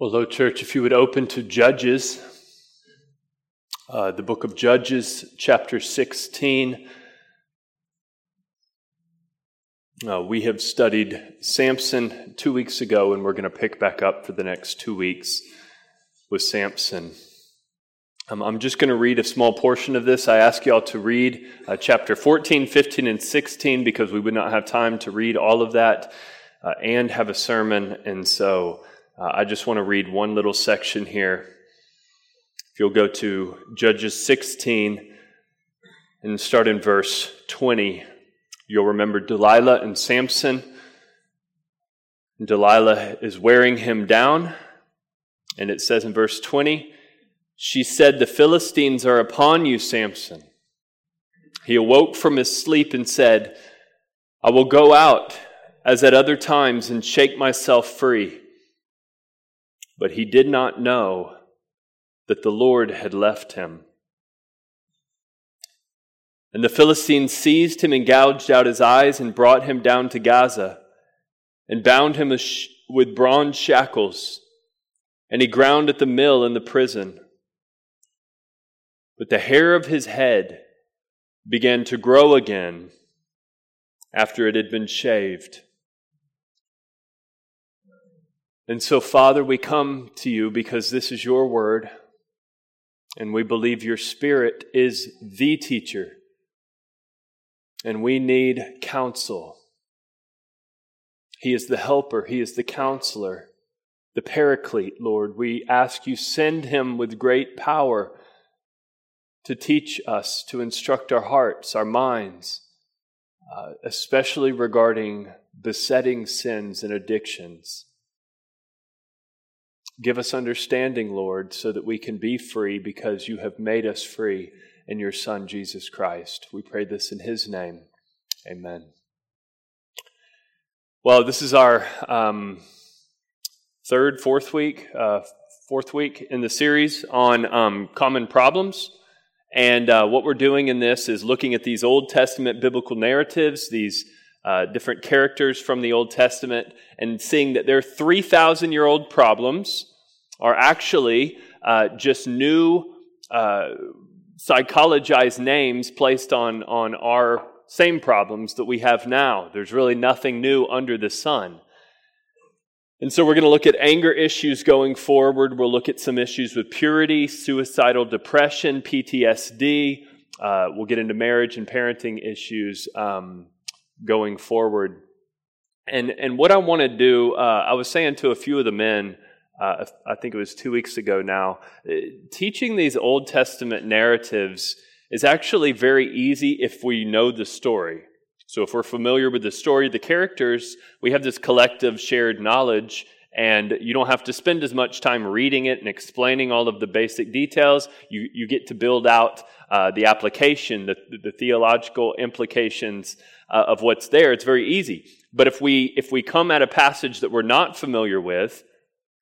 Well, hello, church. If you would open to Judges, uh, the book of Judges, chapter 16. Uh, we have studied Samson two weeks ago, and we're going to pick back up for the next two weeks with Samson. Um, I'm just going to read a small portion of this. I ask you all to read uh, chapter 14, 15, and 16 because we would not have time to read all of that uh, and have a sermon. And so uh, I just want to read one little section here. If you'll go to Judges 16 and start in verse 20, you'll remember Delilah and Samson. Delilah is wearing him down. And it says in verse 20, she said, The Philistines are upon you, Samson. He awoke from his sleep and said, I will go out as at other times and shake myself free. But he did not know that the Lord had left him. And the Philistines seized him and gouged out his eyes and brought him down to Gaza and bound him with bronze shackles. And he ground at the mill in the prison. But the hair of his head began to grow again after it had been shaved. And so, Father, we come to you because this is your word, and we believe your Spirit is the teacher, and we need counsel. He is the helper, He is the counselor, the paraclete, Lord. We ask you, send Him with great power to teach us, to instruct our hearts, our minds, uh, especially regarding besetting sins and addictions. Give us understanding, Lord, so that we can be free because you have made us free in your Son, Jesus Christ. We pray this in his name. Amen. Well, this is our um, third, fourth week, uh, fourth week in the series on um, common problems. And uh, what we're doing in this is looking at these Old Testament biblical narratives, these uh, different characters from the Old Testament, and seeing that they're 3,000 year old problems are actually uh, just new uh, psychologized names placed on, on our same problems that we have now. There's really nothing new under the sun. And so we're going to look at anger issues going forward. We'll look at some issues with purity, suicidal depression, PTSD. Uh, we'll get into marriage and parenting issues um, going forward. And, and what I want to do, uh, I was saying to a few of the men, uh, I think it was two weeks ago now. Uh, teaching these Old Testament narratives is actually very easy if we know the story. So, if we're familiar with the story, the characters, we have this collective shared knowledge, and you don't have to spend as much time reading it and explaining all of the basic details. You, you get to build out uh, the application, the, the theological implications uh, of what's there. It's very easy. But if we, if we come at a passage that we're not familiar with,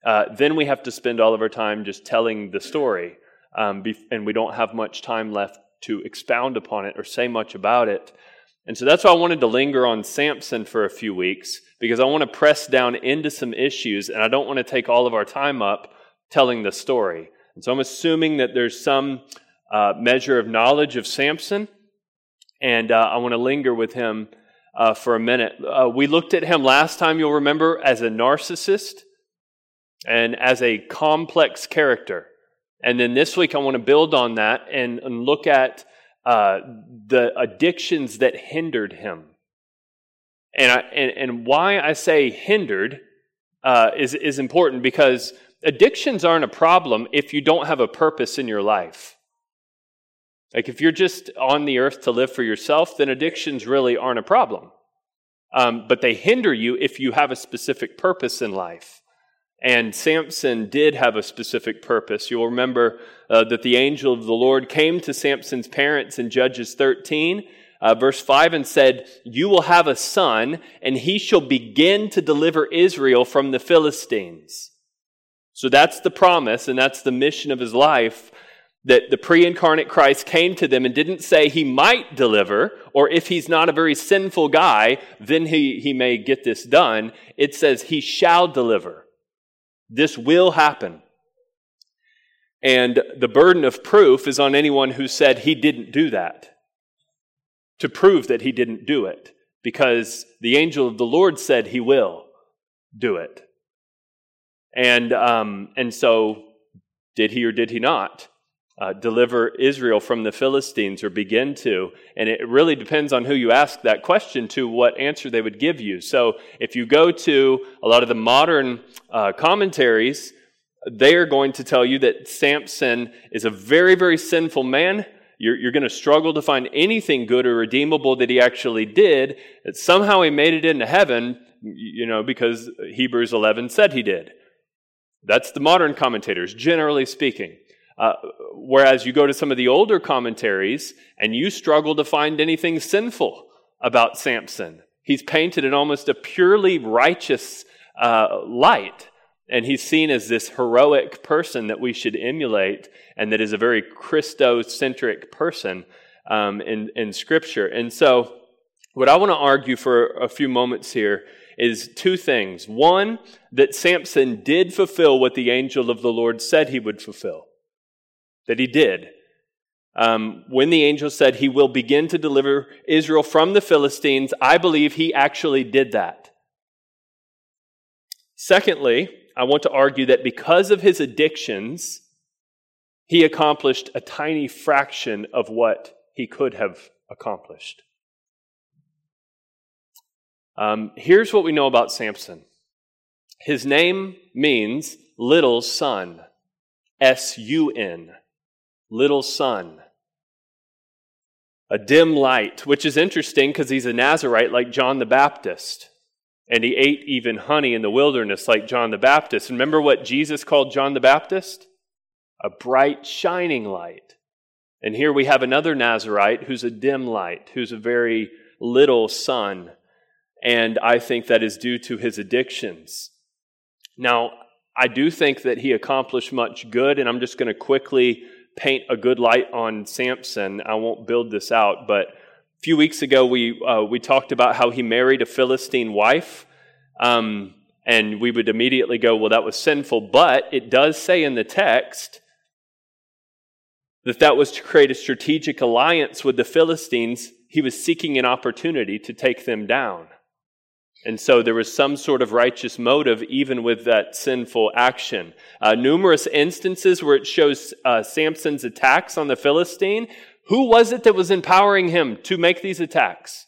uh, then we have to spend all of our time just telling the story, um, and we don't have much time left to expound upon it or say much about it. And so that's why I wanted to linger on Samson for a few weeks, because I want to press down into some issues, and I don't want to take all of our time up telling the story. And so I'm assuming that there's some uh, measure of knowledge of Samson, and uh, I want to linger with him uh, for a minute. Uh, we looked at him last time, you'll remember, as a narcissist and as a complex character. And then this week, I want to build on that and, and look at uh, the addictions that hindered him. And, I, and, and why I say hindered uh, is, is important because addictions aren't a problem if you don't have a purpose in your life. Like if you're just on the earth to live for yourself, then addictions really aren't a problem. Um, but they hinder you if you have a specific purpose in life. And Samson did have a specific purpose. You'll remember uh, that the angel of the Lord came to Samson's parents in Judges 13, uh, verse 5, and said, You will have a son, and he shall begin to deliver Israel from the Philistines. So that's the promise, and that's the mission of his life. That the pre incarnate Christ came to them and didn't say he might deliver, or if he's not a very sinful guy, then he, he may get this done. It says he shall deliver. This will happen. And the burden of proof is on anyone who said he didn't do that to prove that he didn't do it because the angel of the Lord said he will do it. And, um, and so, did he or did he not uh, deliver Israel from the Philistines or begin to? And it really depends on who you ask that question to, what answer they would give you. So, if you go to a lot of the modern uh, commentaries, they are going to tell you that Samson is a very, very sinful man. You're, you're going to struggle to find anything good or redeemable that he actually did, that somehow he made it into heaven, you know, because Hebrews 11 said he did. That's the modern commentators, generally speaking. Uh, whereas you go to some of the older commentaries and you struggle to find anything sinful about Samson. He's painted in almost a purely righteous uh, light. And he's seen as this heroic person that we should emulate and that is a very Christocentric person um, in, in Scripture. And so, what I want to argue for a few moments here is two things. One, that Samson did fulfill what the angel of the Lord said he would fulfill, that he did. Um, when the angel said he will begin to deliver Israel from the Philistines, I believe he actually did that. Secondly, I want to argue that because of his addictions, he accomplished a tiny fraction of what he could have accomplished. Um, here's what we know about Samson his name means little son, S U N, little son. A dim light, which is interesting because he's a Nazarite like John the Baptist. And he ate even honey in the wilderness like John the Baptist. Remember what Jesus called John the Baptist? A bright, shining light. And here we have another Nazarite who's a dim light, who's a very little son and I think that is due to his addictions. Now, I do think that he accomplished much good, and I'm just going to quickly paint a good light on Samson. I won't build this out, but a few weeks ago we uh, we talked about how he married a Philistine wife, um, and we would immediately go, "Well, that was sinful." But it does say in the text that that was to create a strategic alliance with the Philistines. He was seeking an opportunity to take them down. And so there was some sort of righteous motive even with that sinful action. Uh, numerous instances where it shows uh, Samson's attacks on the Philistine. Who was it that was empowering him to make these attacks?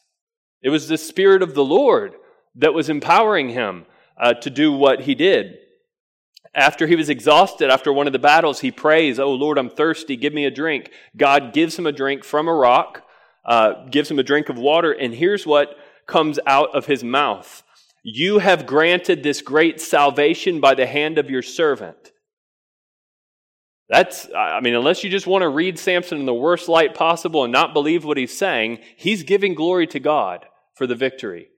It was the Spirit of the Lord that was empowering him uh, to do what he did. After he was exhausted after one of the battles, he prays, Oh Lord, I'm thirsty, give me a drink. God gives him a drink from a rock, uh, gives him a drink of water, and here's what comes out of his mouth. You have granted this great salvation by the hand of your servant. That's, I mean, unless you just want to read Samson in the worst light possible and not believe what he's saying, he's giving glory to God for the victory.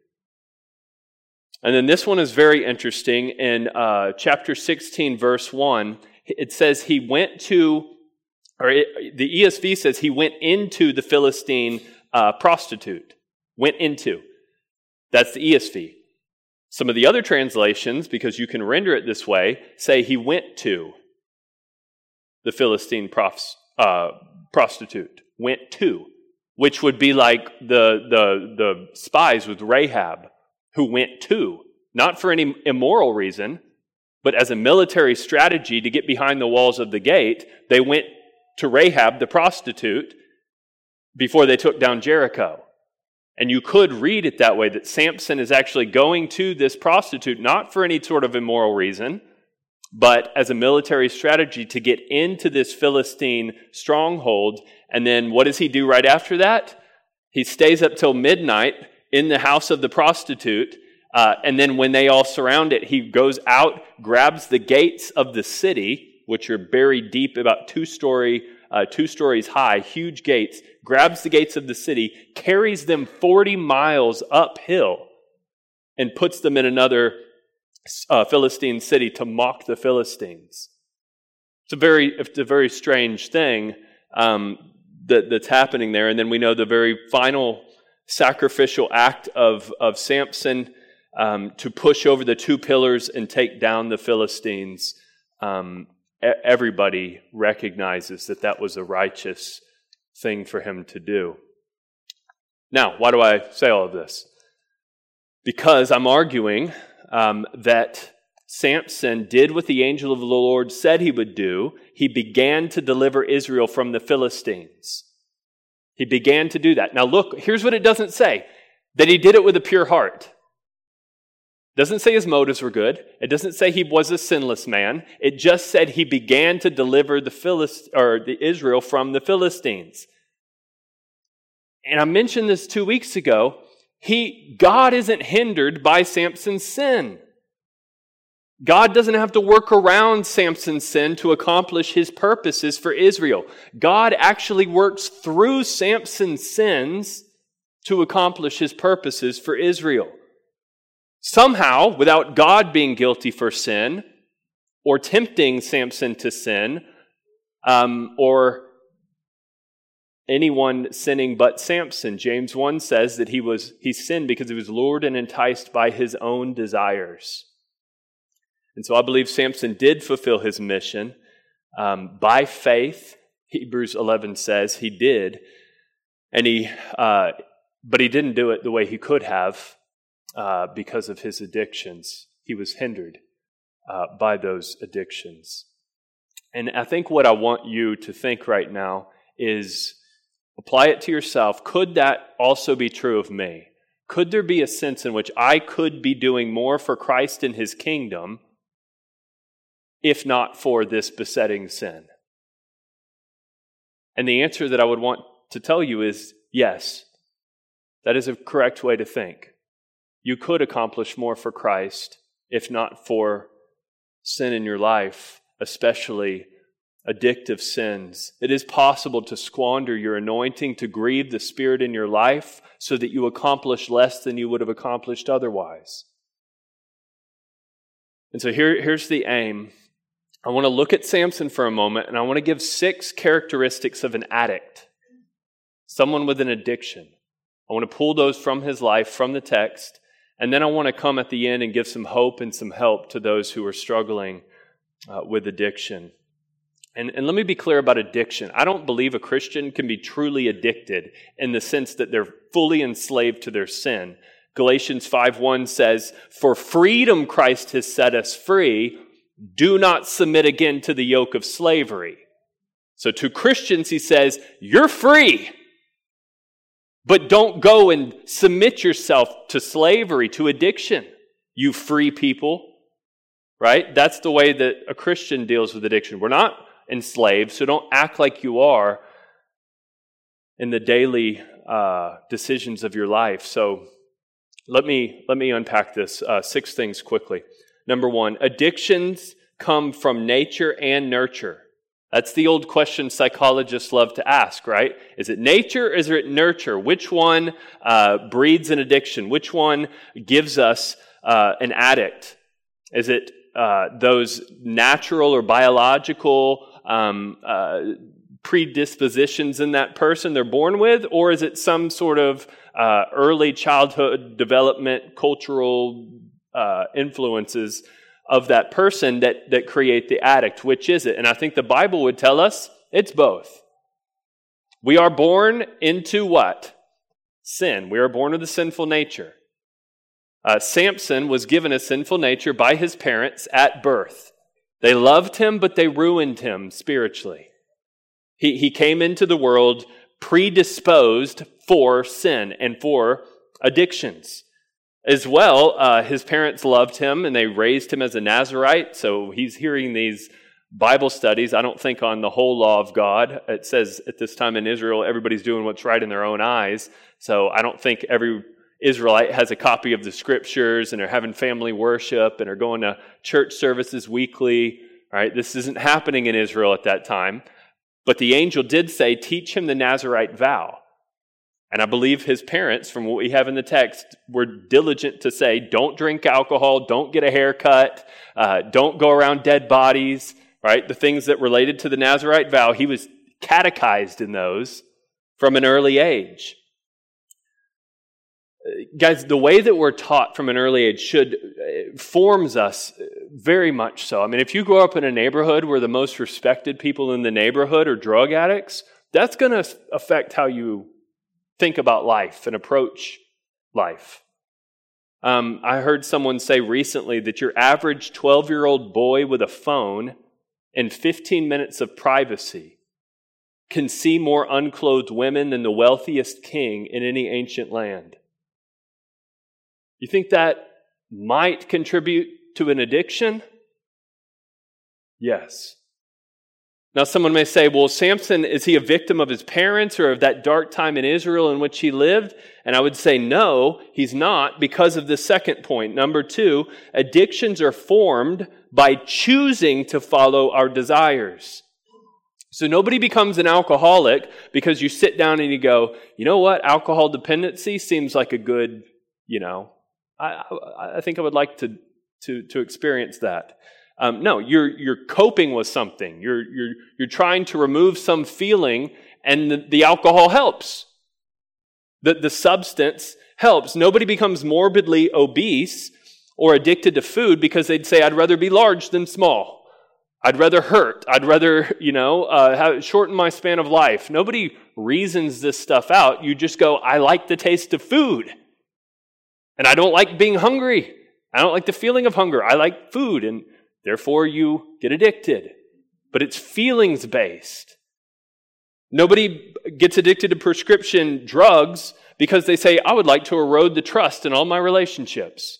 And then this one is very interesting. In uh, chapter 16, verse 1, it says he went to, or it, the ESV says he went into the Philistine uh, prostitute. Went into. That's the ESV. Some of the other translations, because you can render it this way, say he went to the Philistine profs, uh, prostitute. Went to, which would be like the, the, the spies with Rahab, who went to, not for any immoral reason, but as a military strategy to get behind the walls of the gate, they went to Rahab, the prostitute, before they took down Jericho. And you could read it that way that Samson is actually going to this prostitute not for any sort of immoral reason, but as a military strategy to get into this Philistine stronghold. And then what does he do right after that? He stays up till midnight in the house of the prostitute. Uh, and then when they all surround it, he goes out, grabs the gates of the city, which are buried deep, about two story, uh, two stories high, huge gates, grabs the gates of the city, carries them 40 miles uphill, and puts them in another uh, Philistine city to mock the Philistines. It's a very, it's a very strange thing um, that, that's happening there. And then we know the very final sacrificial act of, of Samson um, to push over the two pillars and take down the Philistines, um, everybody recognizes that that was a righteous thing for him to do. Now, why do I say all of this? Because I'm arguing um, that Samson did what the angel of the Lord said he would do. He began to deliver Israel from the Philistines. He began to do that. Now, look, here's what it doesn't say that he did it with a pure heart. Doesn't say his motives were good. It doesn't say he was a sinless man. It just said he began to deliver the Philist- or the Israel from the Philistines. And I mentioned this two weeks ago. He, God isn't hindered by Samson's sin. God doesn't have to work around Samson's sin to accomplish his purposes for Israel. God actually works through Samson's sins to accomplish his purposes for Israel. Somehow, without God being guilty for sin, or tempting Samson to sin, um, or anyone sinning but Samson. James 1 says that he was he sinned because he was lured and enticed by his own desires. And so I believe Samson did fulfill his mission um, by faith. Hebrews 11 says he did, and he, uh, but he didn't do it the way he could have uh, because of his addictions. He was hindered uh, by those addictions. And I think what I want you to think right now is apply it to yourself. Could that also be true of me? Could there be a sense in which I could be doing more for Christ and his kingdom? if not for this besetting sin? And the answer that I would want to tell you is yes. That is a correct way to think. You could accomplish more for Christ if not for sin in your life, especially addictive sins. It is possible to squander your anointing, to grieve the Spirit in your life, so that you accomplish less than you would have accomplished otherwise. And so here, here's the aim I want to look at Samson for a moment and I want to give six characteristics of an addict, someone with an addiction. I want to pull those from his life, from the text, and then I want to come at the end and give some hope and some help to those who are struggling uh, with addiction. And, and let me be clear about addiction. I don't believe a Christian can be truly addicted in the sense that they're fully enslaved to their sin. Galatians 5:1 says, "For freedom Christ has set us free, do not submit again to the yoke of slavery. So to Christians, he says, You're free, but don't go and submit yourself to slavery, to addiction, you free people. Right? That's the way that a Christian deals with addiction. We're not enslaved, so don't act like you are in the daily uh, decisions of your life. So let me let me unpack this uh, six things quickly. Number one, addictions come from nature and nurture. That's the old question psychologists love to ask, right? Is it nature or is it nurture? Which one uh, breeds an addiction? Which one gives us uh, an addict? Is it uh, those natural or biological um, uh, predispositions in that person they're born with, or is it some sort of uh, early childhood development, cultural uh, influences of that person that, that create the addict. Which is it? And I think the Bible would tell us it's both. We are born into what? Sin. We are born with a sinful nature. Uh, Samson was given a sinful nature by his parents at birth. They loved him, but they ruined him spiritually. He, he came into the world predisposed for sin and for addictions. As well, uh, his parents loved him and they raised him as a Nazarite, so he's hearing these Bible studies. I don't think on the whole law of God. It says at this time in Israel, everybody's doing what's right in their own eyes. So I don't think every Israelite has a copy of the scriptures and are having family worship and are going to church services weekly. Right? This isn't happening in Israel at that time. But the angel did say, teach him the Nazarite vow. And I believe his parents, from what we have in the text, were diligent to say, don't drink alcohol, don't get a haircut, uh, don't go around dead bodies, right? The things that related to the Nazarite vow, he was catechized in those from an early age. guys, the way that we're taught from an early age should uh, forms us very much so. I mean, if you grow up in a neighborhood where the most respected people in the neighborhood are drug addicts, that's going to affect how you think about life and approach life. Um, I heard someone say recently that your average 12 year old boy with a phone and 15 minutes of privacy can see more unclothed women than the wealthiest king in any ancient land. You think that might contribute to an addiction? Yes. Now, someone may say, well, Samson, is he a victim of his parents or of that dark time in Israel in which he lived? And I would say, no, he's not because of the second point. Number two, addictions are formed by choosing to follow our desires. So nobody becomes an alcoholic because you sit down and you go, you know what? Alcohol dependency seems like a good, you know, I, I, I think I would like to, to, to experience that. Um, no, you're, you're coping with something. You're, you're, you're trying to remove some feeling, and the, the alcohol helps. The, the substance helps. Nobody becomes morbidly obese or addicted to food because they'd say, I'd rather be large than small. I'd rather hurt. I'd rather, you know, uh, have, shorten my span of life. Nobody reasons this stuff out. You just go, I like the taste of food. And I don't like being hungry. I don't like the feeling of hunger. I like food. And therefore you get addicted. But it's feelings based. Nobody gets addicted to prescription drugs because they say, I would like to erode the trust in all my relationships.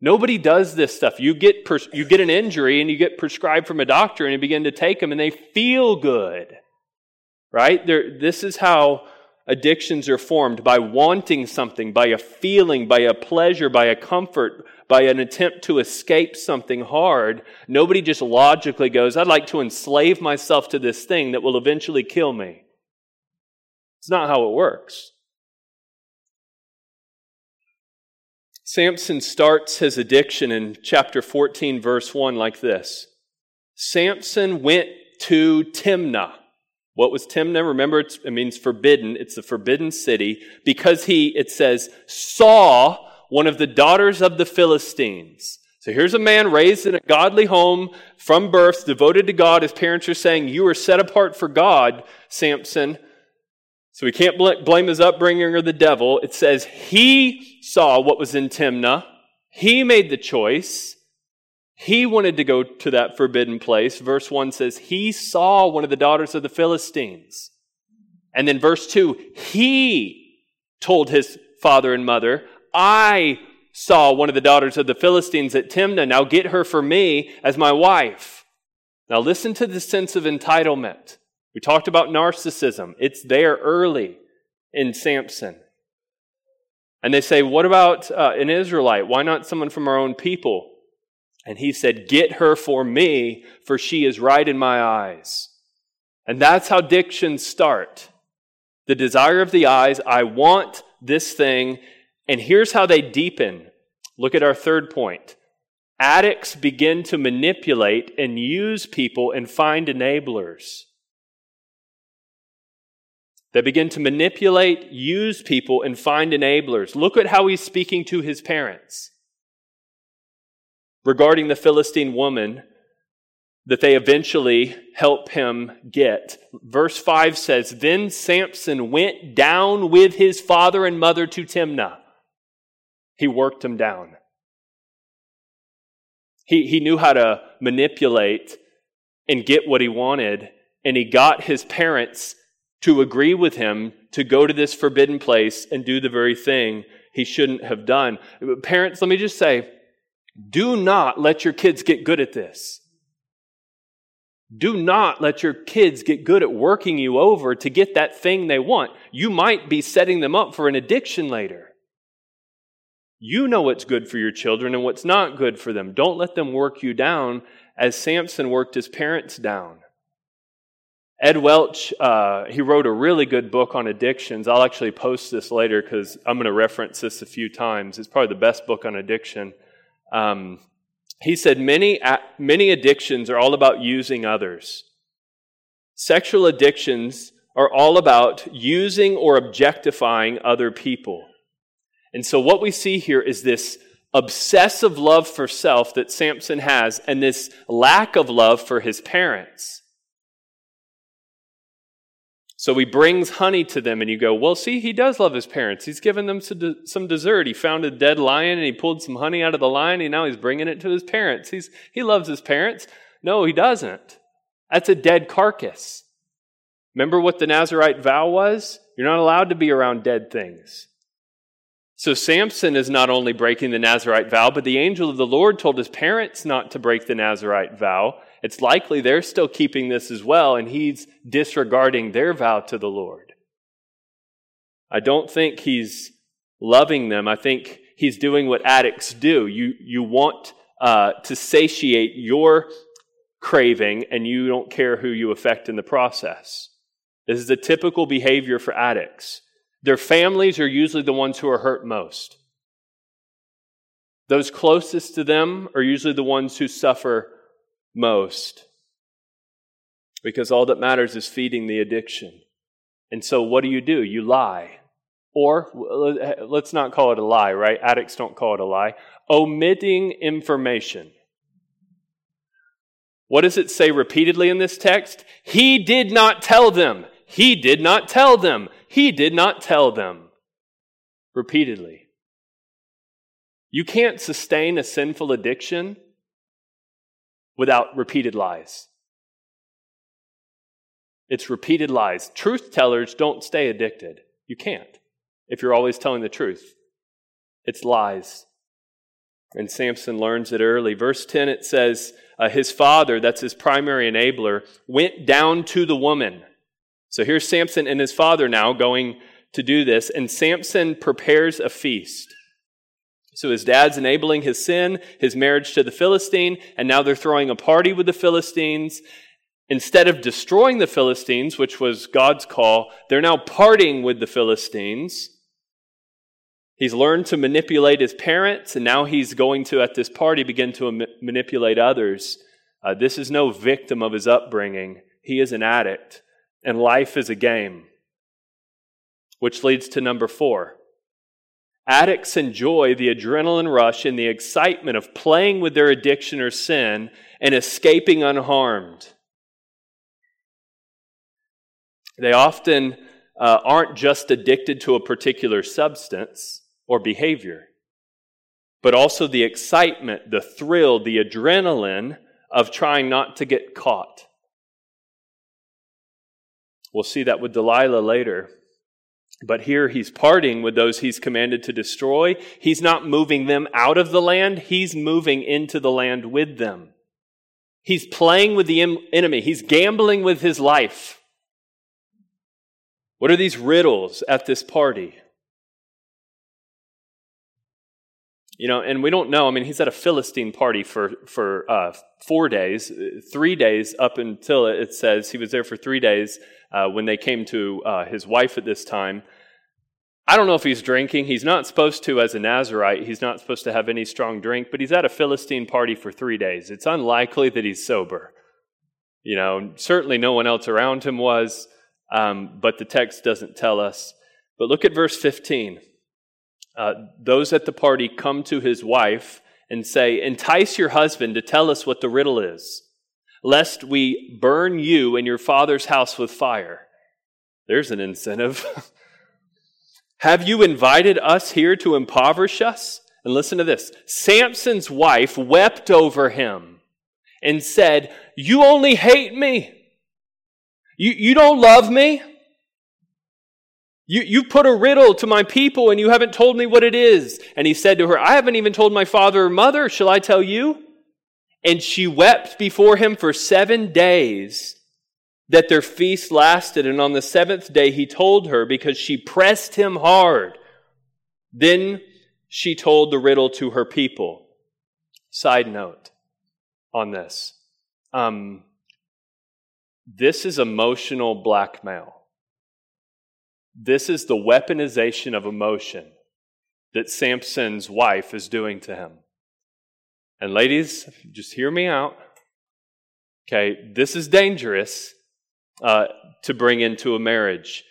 Nobody does this stuff. You get, pers- you get an injury and you get prescribed from a doctor and you begin to take them and they feel good. Right? They're, this is how addictions are formed by wanting something, by a feeling, by a pleasure, by a comfort, by an attempt to escape something hard. Nobody just logically goes, I'd like to enslave myself to this thing that will eventually kill me. It's not how it works. Samson starts his addiction in chapter 14, verse 1, like this Samson went to Timnah. What was Timnah? Remember, it means forbidden. It's the forbidden city because he, it says, saw one of the daughters of the Philistines. So here's a man raised in a godly home from birth, devoted to God. His parents are saying, You are set apart for God, Samson. So we can't blame his upbringing or the devil. It says he saw what was in Timnah. He made the choice. He wanted to go to that forbidden place. Verse 1 says he saw one of the daughters of the Philistines. And then verse 2, he told his father and mother, I saw one of the daughters of the Philistines at Timnah. Now get her for me as my wife. Now listen to the sense of entitlement. We talked about narcissism. It's there early in Samson. And they say, What about uh, an Israelite? Why not someone from our own people? And he said, Get her for me, for she is right in my eyes. And that's how addictions start. The desire of the eyes, I want this thing. And here's how they deepen. Look at our third point. Addicts begin to manipulate and use people and find enablers. They begin to manipulate, use people, and find enablers. Look at how he's speaking to his parents regarding the Philistine woman that they eventually help him get. Verse 5 says Then Samson went down with his father and mother to Timnah. He worked him down. He, he knew how to manipulate and get what he wanted, and he got his parents to agree with him to go to this forbidden place and do the very thing he shouldn't have done. Parents, let me just say, do not let your kids get good at this. Do not let your kids get good at working you over to get that thing they want. You might be setting them up for an addiction later. You know what's good for your children and what's not good for them. Don't let them work you down as Samson worked his parents down. Ed Welch, uh, he wrote a really good book on addictions. I'll actually post this later because I'm going to reference this a few times. It's probably the best book on addiction. Um, he said many, many addictions are all about using others. Sexual addictions are all about using or objectifying other people. And so what we see here is this obsessive love for self that Samson has and this lack of love for his parents. So he brings honey to them, and you go, Well, see, he does love his parents. He's given them some dessert. He found a dead lion and he pulled some honey out of the lion, and now he's bringing it to his parents. He's, he loves his parents. No, he doesn't. That's a dead carcass. Remember what the Nazarite vow was? You're not allowed to be around dead things. So Samson is not only breaking the Nazarite vow, but the angel of the Lord told his parents not to break the Nazarite vow. It's likely they're still keeping this as well, and he's disregarding their vow to the Lord. I don't think he's loving them. I think he's doing what addicts do. You, you want uh, to satiate your craving, and you don't care who you affect in the process. This is a typical behavior for addicts. Their families are usually the ones who are hurt most. Those closest to them are usually the ones who suffer most. Because all that matters is feeding the addiction. And so, what do you do? You lie. Or, let's not call it a lie, right? Addicts don't call it a lie. Omitting information. What does it say repeatedly in this text? He did not tell them. He did not tell them. He did not tell them. Repeatedly. You can't sustain a sinful addiction without repeated lies. It's repeated lies. Truth tellers don't stay addicted. You can't if you're always telling the truth. It's lies. And Samson learns it early. Verse 10, it says, uh, His father, that's his primary enabler, went down to the woman so here's Samson and his father now going to do this, and Samson prepares a feast. So his dad's enabling his sin, his marriage to the Philistine, and now they're throwing a party with the Philistines. Instead of destroying the Philistines, which was God's call, they're now partying with the Philistines. He's learned to manipulate his parents, and now he's going to, at this party, begin to manipulate others. Uh, this is no victim of his upbringing. He is an addict and life is a game. Which leads to number four. Addicts enjoy the adrenaline rush and the excitement of playing with their addiction or sin and escaping unharmed. They often uh, aren't just addicted to a particular substance or behavior, but also the excitement, the thrill, the adrenaline of trying not to get caught. We'll see that with Delilah later. But here he's parting with those he's commanded to destroy. He's not moving them out of the land, he's moving into the land with them. He's playing with the enemy, he's gambling with his life. What are these riddles at this party? You know, and we don't know. I mean, he's at a Philistine party for for uh, four days, three days up until it says he was there for three days uh, when they came to uh, his wife at this time. I don't know if he's drinking. He's not supposed to, as a Nazarite, he's not supposed to have any strong drink, but he's at a Philistine party for three days. It's unlikely that he's sober. You know, certainly no one else around him was, um, but the text doesn't tell us. But look at verse 15. Uh, those at the party come to his wife and say, Entice your husband to tell us what the riddle is lest we burn you and your father's house with fire. There's an incentive. Have you invited us here to impoverish us? And listen to this Samson's wife wept over him and said, You only hate me. You, you don't love me. You, you put a riddle to my people and you haven't told me what it is. And he said to her, I haven't even told my father or mother. Shall I tell you? And she wept before him for seven days that their feast lasted. And on the seventh day, he told her because she pressed him hard. Then she told the riddle to her people. Side note on this. Um, this is emotional blackmail. This is the weaponization of emotion that Samson's wife is doing to him. And ladies, just hear me out. Okay, this is dangerous uh, to bring into a marriage.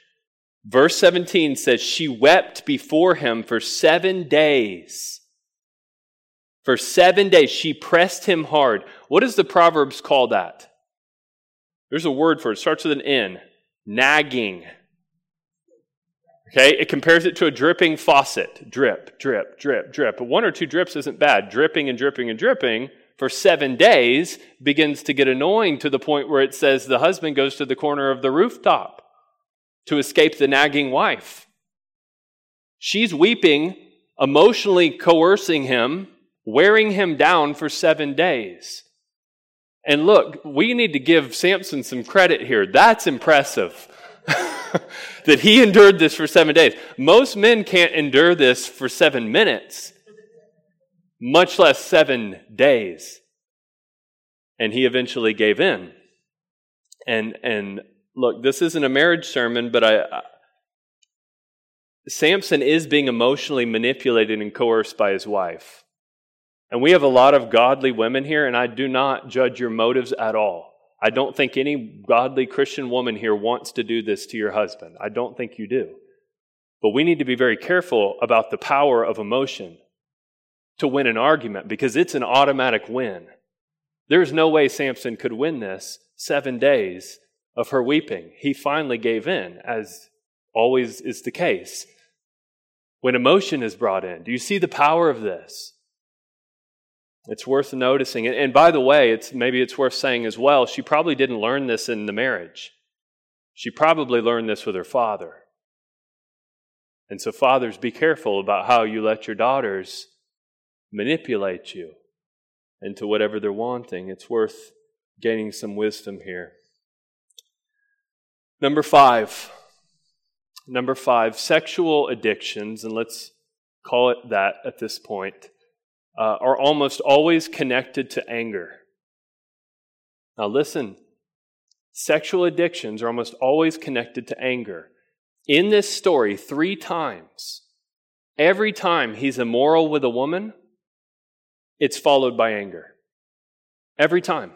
Verse 17 says, She wept before him for seven days. For seven days, she pressed him hard. What does the Proverbs call that? There's a word for it. It starts with an N nagging. Okay, it compares it to a dripping faucet. Drip, drip, drip, drip. But one or two drips isn't bad. Dripping and dripping and dripping for seven days begins to get annoying to the point where it says the husband goes to the corner of the rooftop to escape the nagging wife. She's weeping, emotionally coercing him, wearing him down for seven days. And look, we need to give Samson some credit here. That's impressive. that he endured this for seven days. Most men can't endure this for seven minutes, much less seven days. And he eventually gave in. And, and look, this isn't a marriage sermon, but I, I Samson is being emotionally manipulated and coerced by his wife. And we have a lot of godly women here, and I do not judge your motives at all. I don't think any godly Christian woman here wants to do this to your husband. I don't think you do. But we need to be very careful about the power of emotion to win an argument because it's an automatic win. There's no way Samson could win this seven days of her weeping. He finally gave in, as always is the case. When emotion is brought in, do you see the power of this? It's worth noticing. And, by the way, it's, maybe it's worth saying as well, she probably didn't learn this in the marriage. She probably learned this with her father. And so, fathers, be careful about how you let your daughters manipulate you into whatever they're wanting. It's worth gaining some wisdom here. Number five. Number five, sexual addictions, and let's call it that at this point uh, are almost always connected to anger. Now, listen sexual addictions are almost always connected to anger. In this story, three times, every time he's immoral with a woman, it's followed by anger. Every time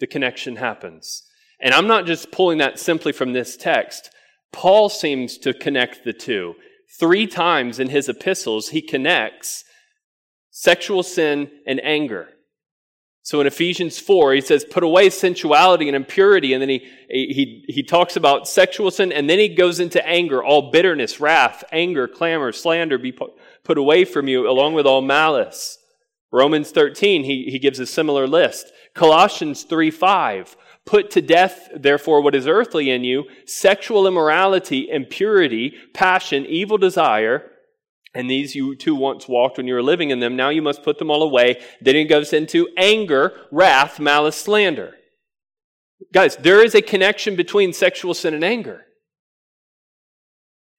the connection happens. And I'm not just pulling that simply from this text. Paul seems to connect the two. Three times in his epistles, he connects sexual sin, and anger. So in Ephesians 4, he says, put away sensuality and impurity. And then he, he, he talks about sexual sin, and then he goes into anger, all bitterness, wrath, anger, clamor, slander be put away from you, along with all malice. Romans 13, he, he gives a similar list. Colossians 3 5, put to death, therefore, what is earthly in you sexual immorality, impurity, passion, evil desire and these you too once walked when you were living in them. Now you must put them all away. Then it goes into anger, wrath, malice, slander. Guys, there is a connection between sexual sin and anger.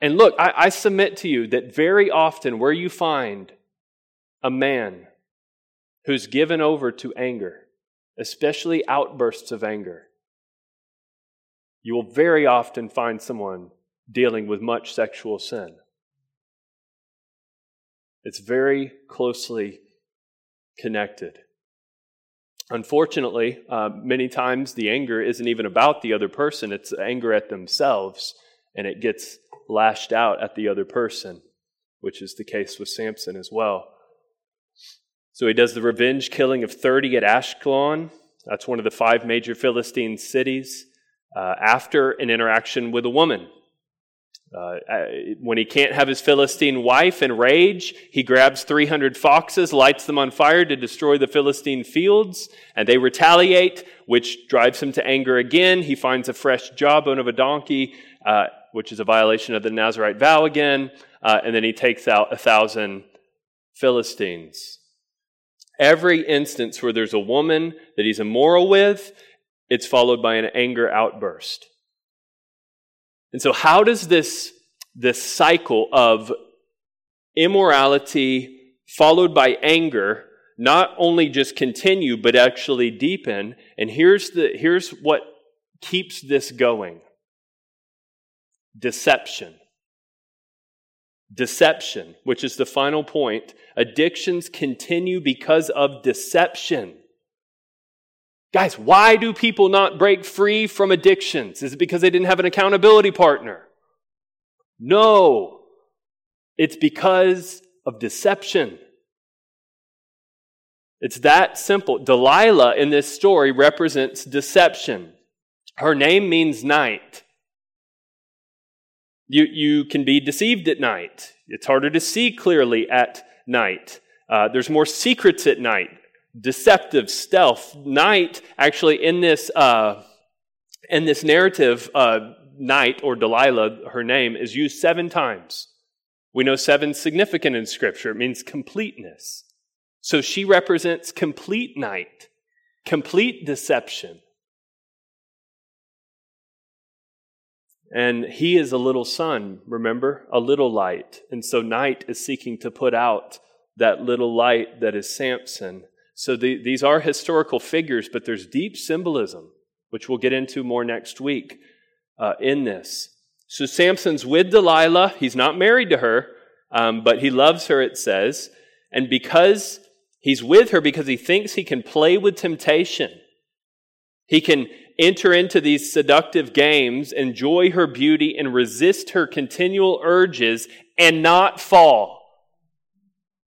And look, I, I submit to you that very often where you find a man who's given over to anger, especially outbursts of anger, you will very often find someone dealing with much sexual sin. It's very closely connected. Unfortunately, uh, many times the anger isn't even about the other person, it's anger at themselves, and it gets lashed out at the other person, which is the case with Samson as well. So he does the revenge killing of 30 at Ashkelon. That's one of the five major Philistine cities. Uh, after an interaction with a woman. Uh, when he can't have his Philistine wife in rage, he grabs 300 foxes, lights them on fire to destroy the Philistine fields, and they retaliate, which drives him to anger again. He finds a fresh jawbone of a donkey, uh, which is a violation of the Nazarite vow again, uh, and then he takes out a thousand Philistines. Every instance where there's a woman that he's immoral with, it's followed by an anger outburst. And so, how does this, this cycle of immorality followed by anger not only just continue, but actually deepen? And here's, the, here's what keeps this going deception. Deception, which is the final point. Addictions continue because of deception. Guys, why do people not break free from addictions? Is it because they didn't have an accountability partner? No. It's because of deception. It's that simple. Delilah in this story represents deception. Her name means night. You, you can be deceived at night. It's harder to see clearly at night. Uh, there's more secrets at night. Deceptive, stealth. Night, actually, in this, uh, in this narrative, uh, night, or Delilah, her name, is used seven times. We know seven significant in Scripture. It means completeness. So she represents complete night, complete deception. And he is a little sun, remember? A little light. And so night is seeking to put out that little light that is Samson. So the, these are historical figures, but there's deep symbolism, which we'll get into more next week uh, in this. So Samson's with Delilah. He's not married to her, um, but he loves her, it says. And because He's with her because he thinks he can play with temptation. He can enter into these seductive games, enjoy her beauty, and resist her continual urges and not fall.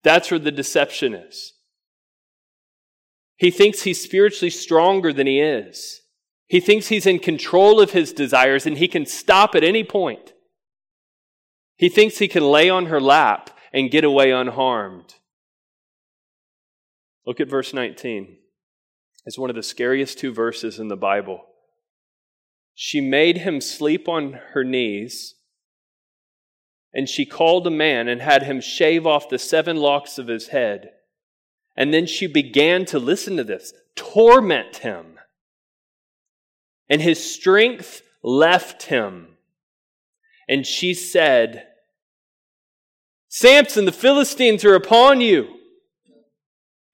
That's where the deception is. He thinks he's spiritually stronger than he is. He thinks he's in control of his desires and he can stop at any point. He thinks he can lay on her lap and get away unharmed. Look at verse 19. It's one of the scariest two verses in the Bible. She made him sleep on her knees, and she called a man and had him shave off the seven locks of his head. And then she began to listen to this, torment him. And his strength left him. And she said, Samson, the Philistines are upon you.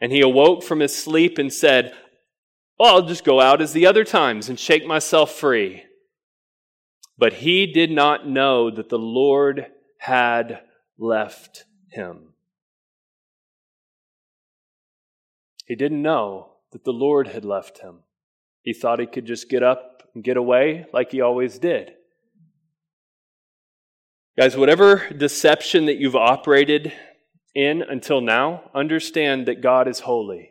And he awoke from his sleep and said, Well, I'll just go out as the other times and shake myself free. But he did not know that the Lord had left him. He didn't know that the Lord had left him. He thought he could just get up and get away like he always did. Guys, whatever deception that you've operated in until now, understand that God is holy.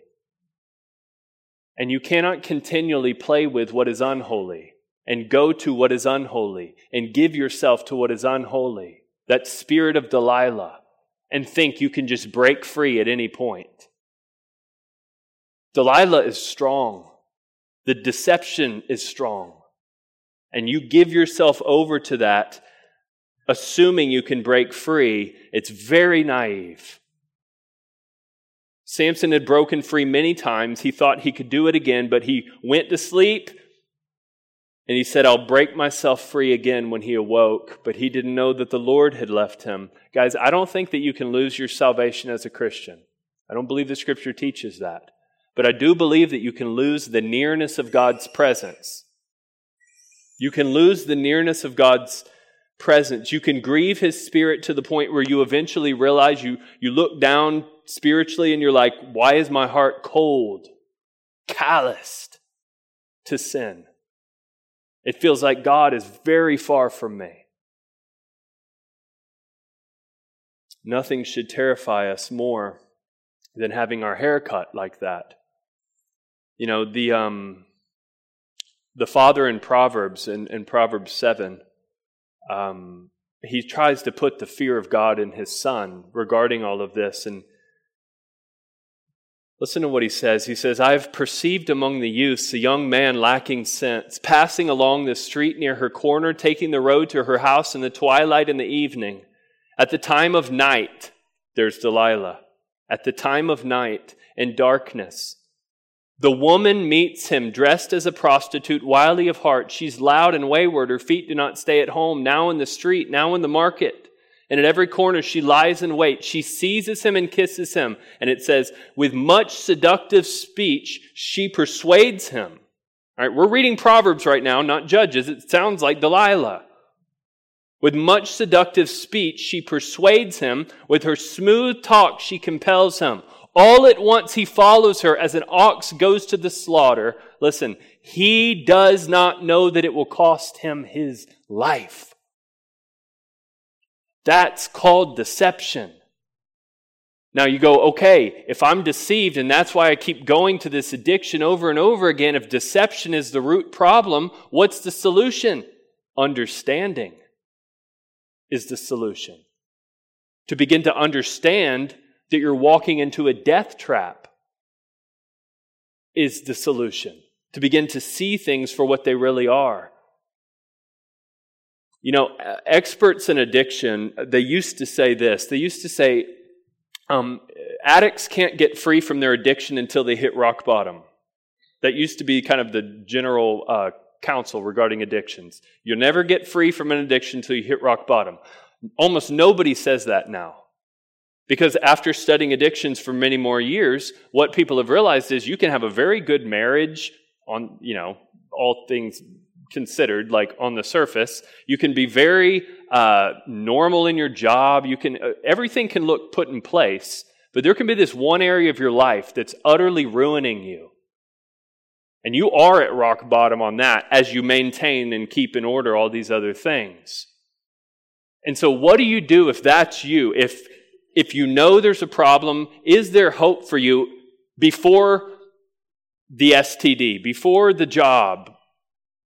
And you cannot continually play with what is unholy and go to what is unholy and give yourself to what is unholy. That spirit of Delilah and think you can just break free at any point. Delilah is strong. The deception is strong. And you give yourself over to that assuming you can break free, it's very naive. Samson had broken free many times. He thought he could do it again, but he went to sleep and he said, I'll break myself free again when he awoke. But he didn't know that the Lord had left him. Guys, I don't think that you can lose your salvation as a Christian. I don't believe the scripture teaches that. But I do believe that you can lose the nearness of God's presence. You can lose the nearness of God's presence. You can grieve his spirit to the point where you eventually realize you, you look down spiritually and you're like, why is my heart cold, calloused to sin? It feels like God is very far from me. Nothing should terrify us more than having our hair cut like that. You know, the, um, the father in Proverbs, in, in Proverbs 7, um, he tries to put the fear of God in his son regarding all of this. And listen to what he says. He says, I have perceived among the youths a young man lacking sense, passing along the street near her corner, taking the road to her house in the twilight and the evening. At the time of night, there's Delilah. At the time of night and darkness, the woman meets him dressed as a prostitute, wily of heart. She's loud and wayward. Her feet do not stay at home, now in the street, now in the market. And at every corner she lies in wait. She seizes him and kisses him. And it says, with much seductive speech, she persuades him. All right, we're reading Proverbs right now, not Judges. It sounds like Delilah. With much seductive speech, she persuades him. With her smooth talk, she compels him. All at once he follows her as an ox goes to the slaughter. Listen, he does not know that it will cost him his life. That's called deception. Now you go, okay, if I'm deceived and that's why I keep going to this addiction over and over again, if deception is the root problem, what's the solution? Understanding is the solution. To begin to understand that you're walking into a death trap is the solution. To begin to see things for what they really are. You know, experts in addiction, they used to say this. They used to say, um, addicts can't get free from their addiction until they hit rock bottom. That used to be kind of the general uh, counsel regarding addictions. You'll never get free from an addiction until you hit rock bottom. Almost nobody says that now. Because after studying addictions for many more years, what people have realized is you can have a very good marriage on, you know, all things considered, like on the surface. You can be very uh, normal in your job. You can uh, everything can look put in place, but there can be this one area of your life that's utterly ruining you. And you are at rock bottom on that as you maintain and keep in order all these other things. And so what do you do if that's you? If if you know there's a problem, is there hope for you before the STD, before the job,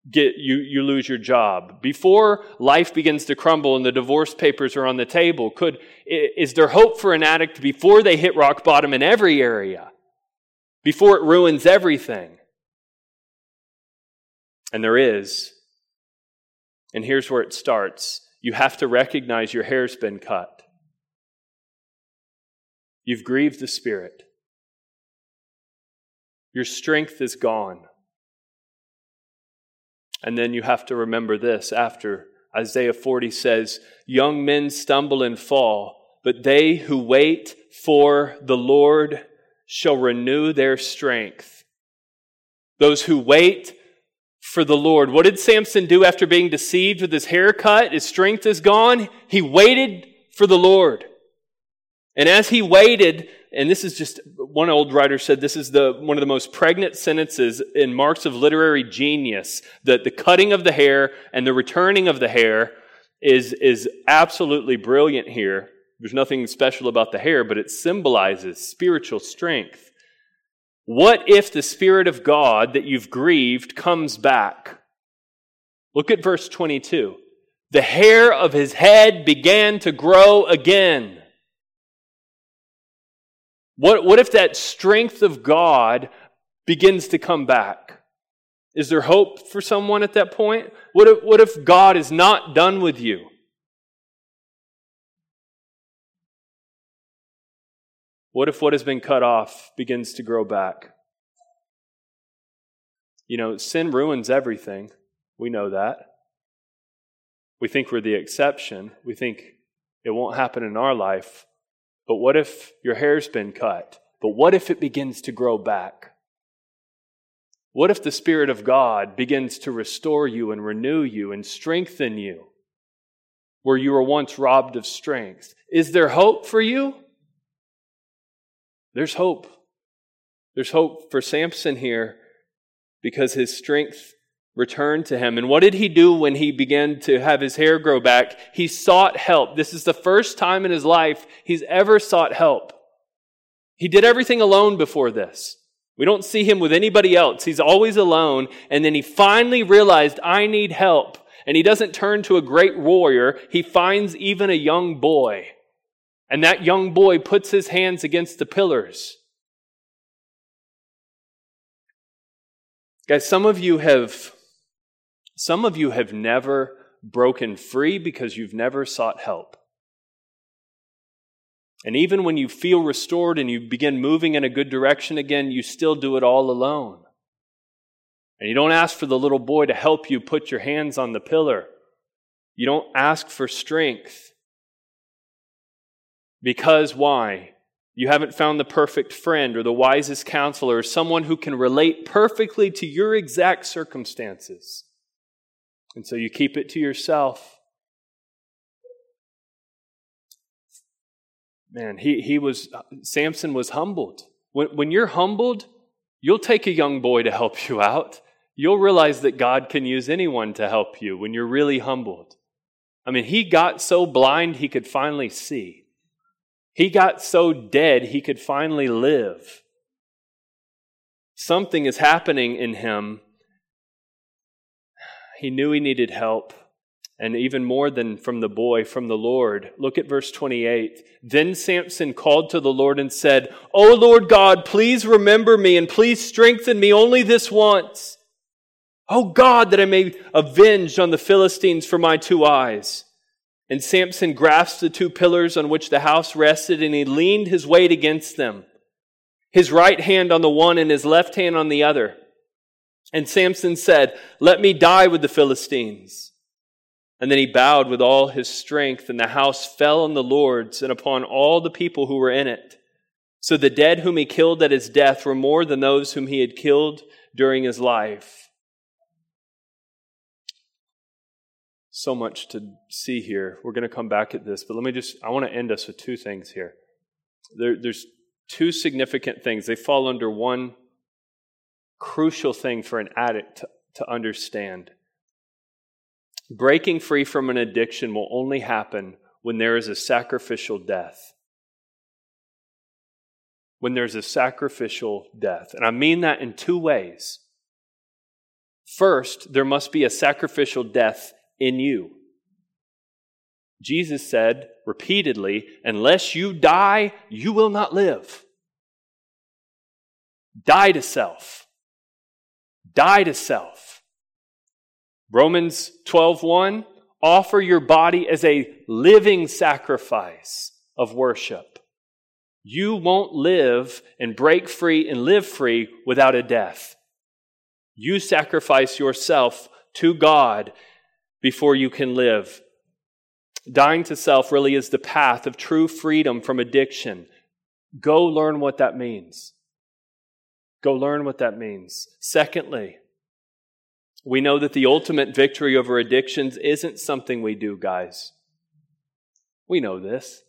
get you, you lose your job before life begins to crumble and the divorce papers are on the table? Could is there hope for an addict before they hit rock bottom in every area? Before it ruins everything? And there is. And here's where it starts. You have to recognize your hair's been cut you've grieved the spirit your strength is gone and then you have to remember this after Isaiah 40 says, Young men stumble and fall, but they who wait for the Lord shall renew their strength. Those who wait for the Lord. What did Samson do after being deceived with his haircut? His strength is gone. He waited for the Lord. And as he waited, and this is just one old writer said this is the one of the most pregnant sentences in marks of literary genius that the cutting of the hair and the returning of the hair is is absolutely brilliant here. There's nothing special about the hair but it symbolizes spiritual strength. What if the spirit of god that you've grieved comes back? Look at verse 22 the hair of his head began to grow again what, what if that strength of God begins to come back? Is there hope for someone at that point? What if, what if God is not done with you? What if what has been cut off begins to grow back? You know, sin ruins everything. We know that. We think we're the exception. We think it won't happen in our life. But what if your hair's been cut? But what if it begins to grow back? What if the Spirit of God begins to restore you and renew you and strengthen you where you were once robbed of strength? Is there hope for you? There's hope. There's hope for Samson here because his strength returned to him. And what did he do when he began to have his hair grow back? He sought help. This is the first time in his life he's ever sought help. He did everything alone before this. We don't see him with anybody else. He's always alone. And then he finally realized, I need help. And he doesn't turn to a great warrior. He finds even a young boy. And that young boy puts his hands against the pillars. Guys, some of you have some of you have never broken free because you've never sought help. And even when you feel restored and you begin moving in a good direction again, you still do it all alone. And you don't ask for the little boy to help you put your hands on the pillar. You don't ask for strength. Because why? You haven't found the perfect friend or the wisest counselor or someone who can relate perfectly to your exact circumstances. And so you keep it to yourself. man, he, he was, uh, Samson was humbled. When, when you're humbled, you'll take a young boy to help you out. You'll realize that God can use anyone to help you when you're really humbled. I mean, he got so blind he could finally see. He got so dead he could finally live. Something is happening in him. He knew he needed help and even more than from the boy, from the Lord. Look at verse 28. Then Samson called to the Lord and said, O Lord God, please remember me and please strengthen me only this once. O God, that I may avenge on the Philistines for my two eyes. And Samson grasped the two pillars on which the house rested and he leaned his weight against them, his right hand on the one and his left hand on the other. And Samson said, Let me die with the Philistines. And then he bowed with all his strength, and the house fell on the lords and upon all the people who were in it. So the dead whom he killed at his death were more than those whom he had killed during his life. So much to see here. We're going to come back at this, but let me just, I want to end us with two things here. There, there's two significant things. They fall under one crucial thing for an addict to, to understand. Breaking free from an addiction will only happen when there is a sacrificial death. When there's a sacrificial death. And I mean that in two ways. First, there must be a sacrificial death in you. Jesus said repeatedly, unless you die, you will not live. Die to self. Die to self. Romans 12:1 offer your body as a living sacrifice of worship. You won't live and break free and live free without a death. You sacrifice yourself to God before you can live. Dying to self really is the path of true freedom from addiction. Go learn what that means. Go learn what that means. Secondly, we know that the ultimate victory over addictions isn't something we do, guys. We know this.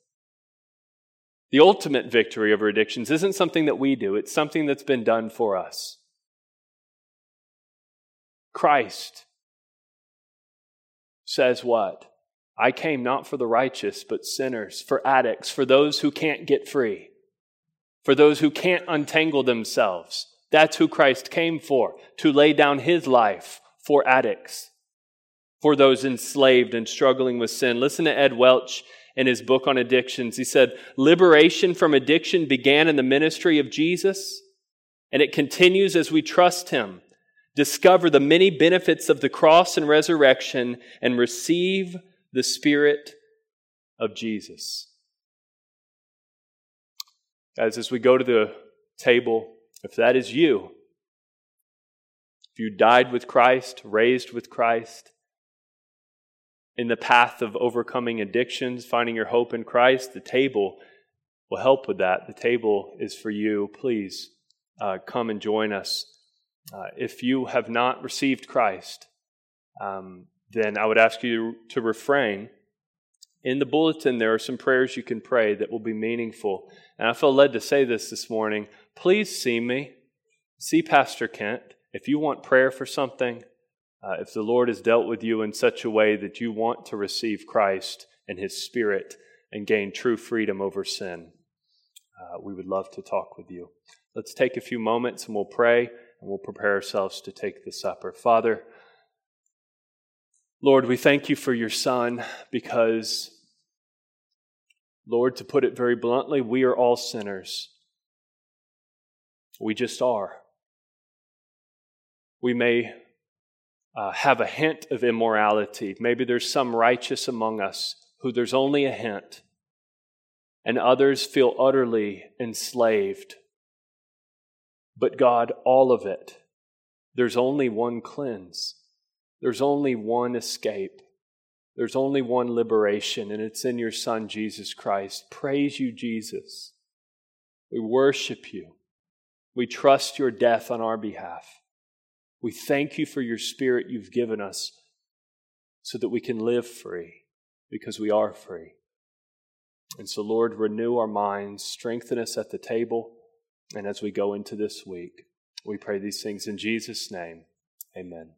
The ultimate victory over addictions isn't something that we do, it's something that's been done for us. Christ says what? I came not for the righteous, but sinners, for addicts, for those who can't get free, for those who can't untangle themselves. That's who Christ came for, to lay down his life for addicts, for those enslaved and struggling with sin. Listen to Ed Welch in his book on addictions. He said, Liberation from addiction began in the ministry of Jesus, and it continues as we trust him, discover the many benefits of the cross and resurrection, and receive the Spirit of Jesus. Guys, as we go to the table, if that is you, if you died with Christ, raised with Christ, in the path of overcoming addictions, finding your hope in Christ, the table will help with that. The table is for you. Please uh, come and join us. Uh, if you have not received Christ, um, then I would ask you to refrain. In the bulletin, there are some prayers you can pray that will be meaningful. And I feel led to say this this morning. Please see me. See Pastor Kent. If you want prayer for something, uh, if the Lord has dealt with you in such a way that you want to receive Christ and His Spirit and gain true freedom over sin, uh, we would love to talk with you. Let's take a few moments and we'll pray and we'll prepare ourselves to take the supper. Father, Lord, we thank you for your Son because, Lord, to put it very bluntly, we are all sinners. We just are we may uh, have a hint of immorality. Maybe there's some righteous among us who there's only a hint, and others feel utterly enslaved. But God, all of it, there's only one cleanse, there's only one escape. There's only one liberation, and it's in your Son, Jesus Christ. Praise you, Jesus. We worship you. We trust your death on our behalf. We thank you for your spirit you've given us so that we can live free because we are free. And so, Lord, renew our minds, strengthen us at the table, and as we go into this week, we pray these things in Jesus' name. Amen.